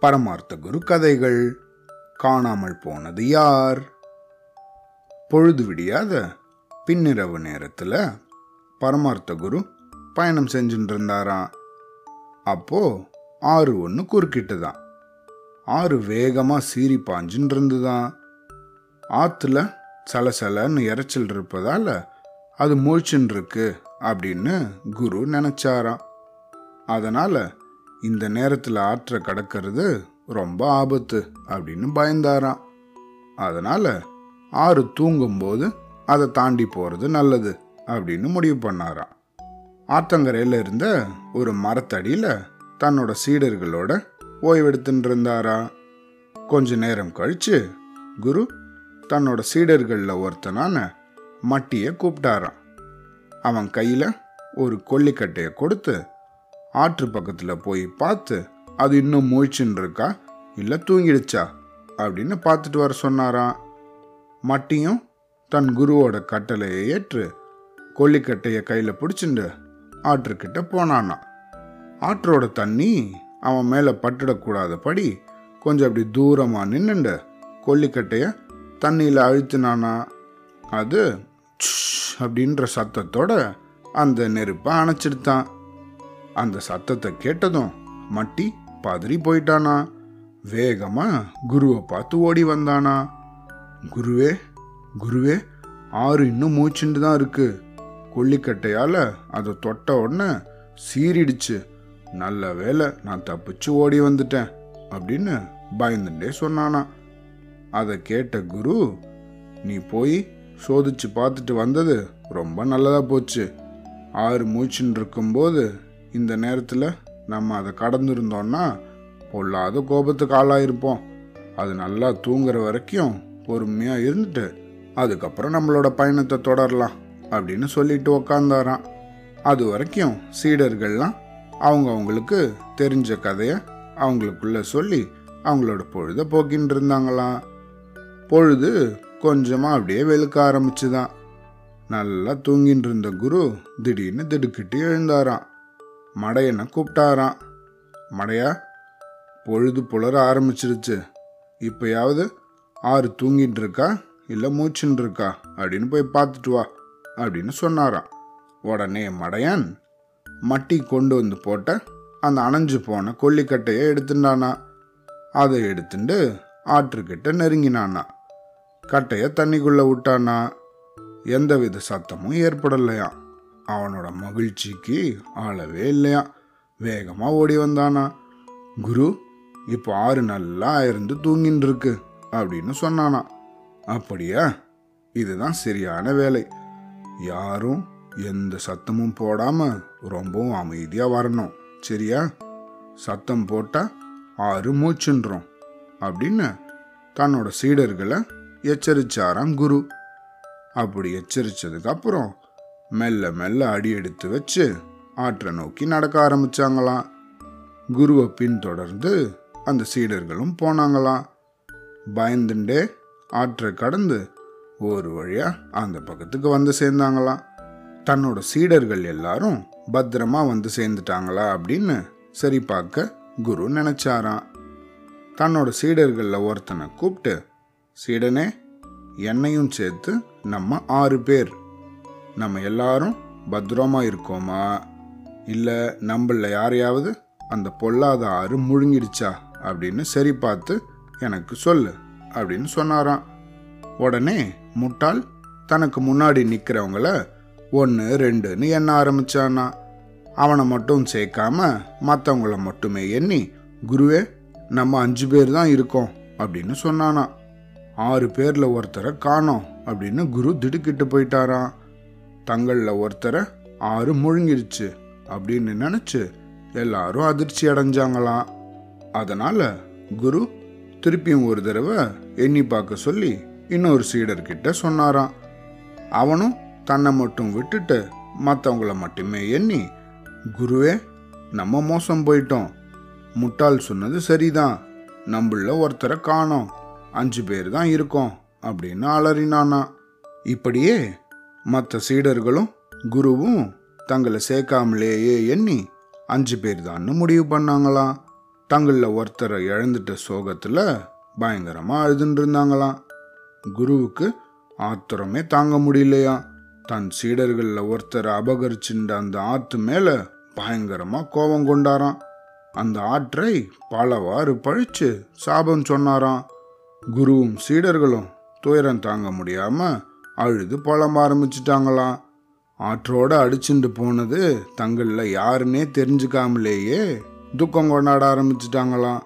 பரமார்த்த குரு கதைகள் காணாமல் போனது யார்? பொழுது விடியாத பின்னிரவு நேரத்தில் பரமார்த்த குரு பயணம் செஞ்சுட்டு இருந்தாராம் அப்போ ஆறு ஒன்று குறுக்கிட்டு தான் ஆறு வேகமாக சீறி பாஞ்சுன்னு இருந்துதான் ஆற்றுல சலசலன்னு இறைச்சல் இருப்பதால் அது முழிச்சுன்னு இருக்கு அப்படின்னு குரு நினச்சாராம். அதனால் இந்த நேரத்தில் ஆற்றை கடக்கிறது ரொம்ப ஆபத்து அப்படின்னு பயந்தாராம். அதனால் ஆறு தூங்கும்போது அதை தாண்டி போகிறது நல்லது அப்படின்னு முடிவு பண்ணாராம். ஆத்தங்கரையில இருந்த ஒரு மரத்தடியில் தன்னோட சீடர்களோட ஓய்வெடுத்துட்டு இருந்தாரா கொஞ்ச நேரம் கழித்து குரு தன்னோட சீடர்களில் ஒருத்தனான மட்டியை கூப்பிட்டாராம். அவன் கையில் ஒரு கொல்லிக்கட்டையை கொடுத்து ஆற்று பக்கத்தில் போய் பார்த்து அது இன்னும் முழிச்சுன்னு இருக்கா? இல்லை தூங்கிடுச்சா? அப்படின்னு பார்த்துட்டு வர சொன்னாராம். மட்டியும் தன் குருவோட கட்டளையை ஏற்று கொல்லிக்கட்டையை கையில் பிடிச்சிண்டு ஆற்றுக்கிட்ட போனானா ஆற்றோட தண்ணி அவன் மேலே பட்டுடக்கூடாதபடி கொஞ்சம் அப்படி தூரமாக நின்றுண்டு கொல்லிக்கட்டையை தண்ணியில் அழுத்தினானா. அது அப்படின்ற சத்தத்தோட அந்த நெருப்பை அணைச்சிடுத்தான். அந்த சத்தத்தை கேட்டதும் மட்டி பதறி போயிட்டானா. வேகமா குருவை பார்த்து ஓடி வந்தானா. குருவே குருவே ஆறு இன்னும் மூச்சுண்டு தான் இருக்கு. கொல்லிக்கட்டையால அதை தொட்ட உடனே சீறிடுச்சு. நல்ல வேலை நான் தப்பிச்சு ஓடி வந்துட்டேன் அப்படின்னு பயந்துட்டே சொன்னானா. அதை கேட்ட குரு நீ போய் சோதிச்சு பார்த்துட்டு வந்தது ரொம்ப நல்லதா போச்சு. ஆறு மூச்சுன்னு இருக்கும்போது இந்த நேரத்தில் நம்ம அதை கடந்திருந்தோம்னா பொல்லாத கோபத்துக்கு ஆளாயிருப்போம். அது நல்லா தூங்குற வரைக்கும் பொறுமையாக இருந்துட்டு அதுக்கப்புறம் நம்மளோட பயணத்தை தொடரலாம் அப்படின்னு சொல்லிட்டு உக்காந்தாராம். அது வரைக்கும் சீடர்கள்லாம் அவங்க அவங்களுக்கு தெரிஞ்ச கதையை அவங்களுக்குள்ள சொல்லி அவங்களோட பொழுதை போக்கின்னு இருந்தாங்களாம். பொழுது கொஞ்சமாக அப்படியே வெளுக்க ஆரம்பிச்சுதான். நல்லா தூங்கின்னு இருந்த குரு திடீர்னு திடுக்கிட்டு எழுந்தாராம். மடையனை கூப்பிட்டாராம். மடையா பொழுது புலர ஆரம்பிச்சிருச்சு. இப்போயாவது ஆறு தூங்கிட்டு இருக்கா இல்லை மூச்சுன்னு இருக்கா அப்படின்னு போய் பார்த்துட்டு வா அப்படின்னு சொன்னாராம். உடனே மடையன் மட்டி கொண்டு வந்து போட்ட அந்த அணைஞ்சு போன கொல்லிக்கட்டையை எடுத்துட்டானா அதை எடுத்துட்டு ஆற்றுக்கிட்ட நெருங்கினானா. கட்டையை தண்ணிக்குள்ளே விட்டானா. எந்தவித சத்தமும் ஏற்படலையாம். அவனோட மகிழ்ச்சிக்கு ஆளவே இல்லையா? வேகமாக ஓடி வந்தானா? குரு இப்போ ஆறு நல்லா இருந்து தூங்கின்னு இருக்கு அப்படின்னு சொன்னானா. அப்படியா? இதுதான் சரியான வேலை. யாரும் எந்த சத்தமும் போடாமல் ரொம்பவும் அமைதியாக வரணும். சரியா? சத்தம் போட்டால் ஆறு மூச்சுன்றோம் அப்படின்னு தன்னோட சீடர்களை எச்சரிச்சாராம் குரு. அப்படி எச்சரித்ததுக்கப்புறம் மெல்ல மெல்ல அடி எடுத்து வச்சு ஆற்றை நோக்கி நடக்க ஆரம்பிச்சாங்களாம். குருவை பின்தொடர்ந்து அந்த சீடர்களும் போனாங்களாம். பயந்துண்டே ஆற்றை கடந்து ஒரு வழியா அந்த பக்கத்துக்கு வந்து சேர்ந்தாங்களாம். தன்னோட சீடர்கள் எல்லாரும் பத்திரமா வந்து சேர்ந்துட்டாங்களா அப்படின்னு சரி பார்க்க குரு நினைச்சாராம். தன்னோட சீடர்களில் ஒருத்தனை கூப்பிட்டு சீடனே என்னையும் சேர்த்து நம்ம ஆறு பேர் நம்ம எல்லாரும் பத்திரமா இருக்கோமா? இல்லை நம்மள யாரையாவது? அந்த பொல்லாத ஆறு முழுங்கிடுச்சா? அப்படின்னு சரி பார்த்து எனக்கு சொல்லு அப்படின்னு சொன்னாராம். உடனே முட்டாள் தனக்கு முன்னாடி நிற்கிறவங்கள ஒன்று ரெண்டுன்னு எண்ண ஆரம்பிச்சானா. அவனை மட்டும் சேர்க்காம மற்றவங்கள மட்டுமே எண்ணி குருவே நம்ம அஞ்சு பேர் தான் இருக்கோம் அப்படின்னு சொன்னானா. ஆறு பேரில் ஒருத்தரை காணோம் அப்படின்னு குரு திடுக்கிட்டு போயிட்டாரான் தங்களில் ஒருத்தரை ஆறு முழுங்கிடுச்சு அப்படின்னு நினச்சி எல்லாரும் அதிர்ச்சி அடைஞ்சாங்களாம். அதனால் குரு திருப்பியும் ஒரு தடவை எண்ணி பார்க்க சொல்லி இன்னொரு சீடர்கிட்ட சொன்னாராம். அவனும் தன்னை மட்டும் விட்டுட்டு மற்றவங்கள மட்டுமே எண்ணி குருவே நம்ம மோசம் போயிட்டோம். முட்டாள் சொன்னது சரிதான். நம்மள ஒருத்தரை காணோம். அஞ்சு பேர் தான் இருக்கோம். அப்படின்னு அலறினானா இப்படியே மற்ற சீடர்களும் குருவும் தங்களை சேர்க்காமலேயே எண்ணி அஞ்சு பேர் தான்னு முடிவு பண்ணாங்களாம் தங்களில் ஒருத்தரை இழந்துட்ட சோகத்தில் பயங்கரமாக அழுதுன்னு இருந்தாங்களாம் குருவுக்கு ஆத்திரமே தாங்க முடியலையா? தன் சீடர்களில் ஒருத்தரை அபகரிச்சுட்ட அந்த ஆற்று மேலே பயங்கரமாக கோபம் கொண்டாராம். அந்த ஆற்றை பலவாறு பழிச்சு சாபம் சொன்னாராம். குருவும் சீடர்களும் துயரம் தாங்க முடியாமல் அழுது புலம்ப ஆரம்பிச்சிட்டாங்களாம் ஆற்றோட அடிச்சுட்டு போனது தங்களில் யாருன்னே தெரிஞ்சுக்காமலேயே துக்கம் கொண்டாட ஆரம்பிச்சிட்டாங்களாம்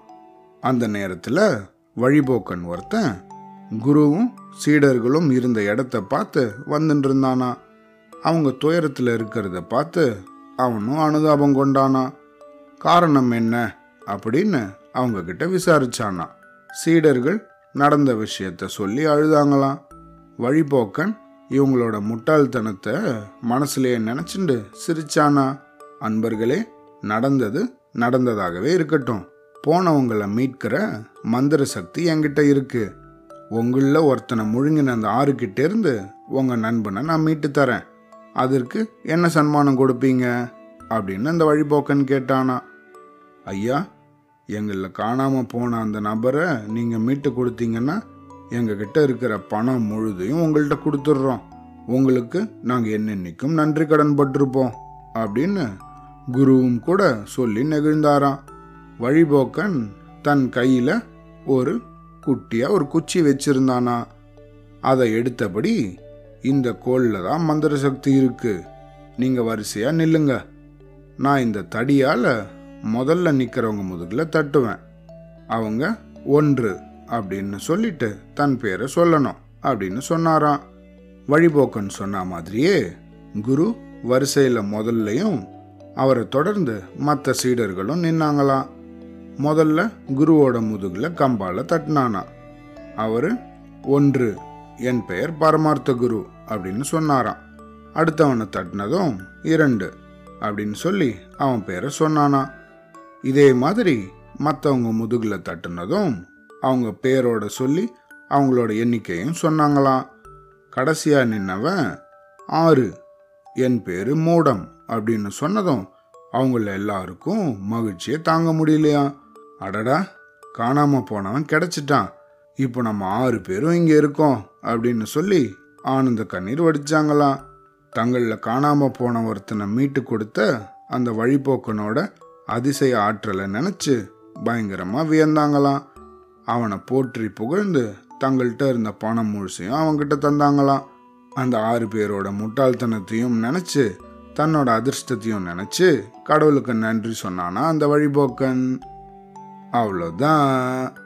அந்த நேரத்தில் வழிபோக்கன் ஒருத்தன் குருவும் சீடர்களும் இருந்த இடத்த பார்த்து வந்துட்டு இருந்தானா. அவங்க துயரத்தில் இருக்கிறத பார்த்து அவனும் அனுதாபம் கொண்டானா. காரணம் என்ன அப்படின்னு அவங்க கிட்ட விசாரிச்சானா. சீடர்கள் நடந்த விஷயத்த சொல்லி அழுதாங்களாம் வழிபோக்கன் இவங்களோட முட்டாள்தனத்தை மனசுலேயே நினச்சிண்டு சிரிச்சானா? அன்பர்களே நடந்தது நடந்ததாகவே இருக்கட்டும். போனவங்களை மீட்கிற மந்திர சக்தி என்கிட்ட இருக்கு. உங்களில் ஒருத்தனை முழுங்கின அந்த ஆறுக்கிட்டேருந்து இருந்து நண்பனை நான் மீட்டு தரேன். அதற்கு என்ன சன்மானம் கொடுப்பீங்க? அப்படின்னு அந்த வழிபோக்கன் கேட்டானா. ஐயா எங்களில் காணாமல் போன அந்த நபரை நீங்கள் மீட்டு கொடுத்தீங்கன்னா எங்ககிட்ட இருக்கிற பணம் முழுதையும் உங்கள்கிட்ட கொடுத்துட்றோம். உங்களுக்கு நாங்கள் என்னென்னைக்கும் நன்றி கடன் பட்டிருப்போம் அப்படின்னு குருவும் கூட சொல்லி நெகிழ்ந்தாராம். வழிபோக்கன் தன் கையில் ஒரு குட்டியாக ஒரு குச்சி வச்சிருந்தானா. அதை எடுத்தபடி இந்த கோளில் தான் மந்திர சக்தி இருக்கு. நீங்கள் வரிசையாக நில்லுங்க. நான் இந்த தடியால் முதல்ல நிற்கிறவங்க முதுகில் தட்டுவேன். அவங்க ஒன்று அப்படின்னு சொல்லிட்டு தன் பேரை சொல்லணும் அப்படின்னு சொன்னாராம். வழிபோக்கன் சொன்ன மாதிரியே குரு வரிசையில் முதல்லையும் அவரை தொடர்ந்து மற்ற சீடர்களும் நின்னாங்களாம். முதல்ல குருவோட முதுகில் கம்பால தட்டினானா அவர் ஒன்று என் பெயர் பரமார்த்த குரு அப்படின்னு சொன்னாராம். அடுத்தவனை தட்டினதும் இரண்டு அப்படின்னு சொல்லி அவன் பேரை சொன்னானா இதே மாதிரி மற்றவங்க முதுகில் தட்டினதும் அவங்க பேரோட சொல்லி அவங்களோட எண்ணிக்கையும் சொன்னாங்களாம். கடைசியாக நின்னவன் ஆறு என் பேர் மூடம் அப்படின்னு சொன்னதும் அவங்கள எல்லாருக்கும் மகிழ்ச்சியை தாங்க முடியலையா அடடா காணாமல் போனவன் கிடச்சிட்டான். இப்போ நம்ம ஆறு பேரும் இங்கே இருக்கோம் அப்படின்னு சொல்லி ஆனந்த கண்ணீர் வடித்தாங்களாம் தங்களில் காணாமல் போன ஒருத்தனை மீட்டு கொடுத்த அந்த வழிபோக்கனோட அதிசய ஆற்றலை நினச்சி பயங்கரமாக வியந்தாங்களாம். அவனை போற்றி புகழ்ந்து தங்கள்கிட்ட இருந்த பணம் முழுசையும் அவன்கிட்ட தந்தாங்களாம். அந்த ஆறு பேரோட முட்டாள்தனத்தையும் நினச்சி தன்னோட அதிர்ஷ்டத்தையும் நினச்சி கடவுளுக்கு நன்றி சொன்னானா அந்த வழிபோக்கன். அவ்வளோதான்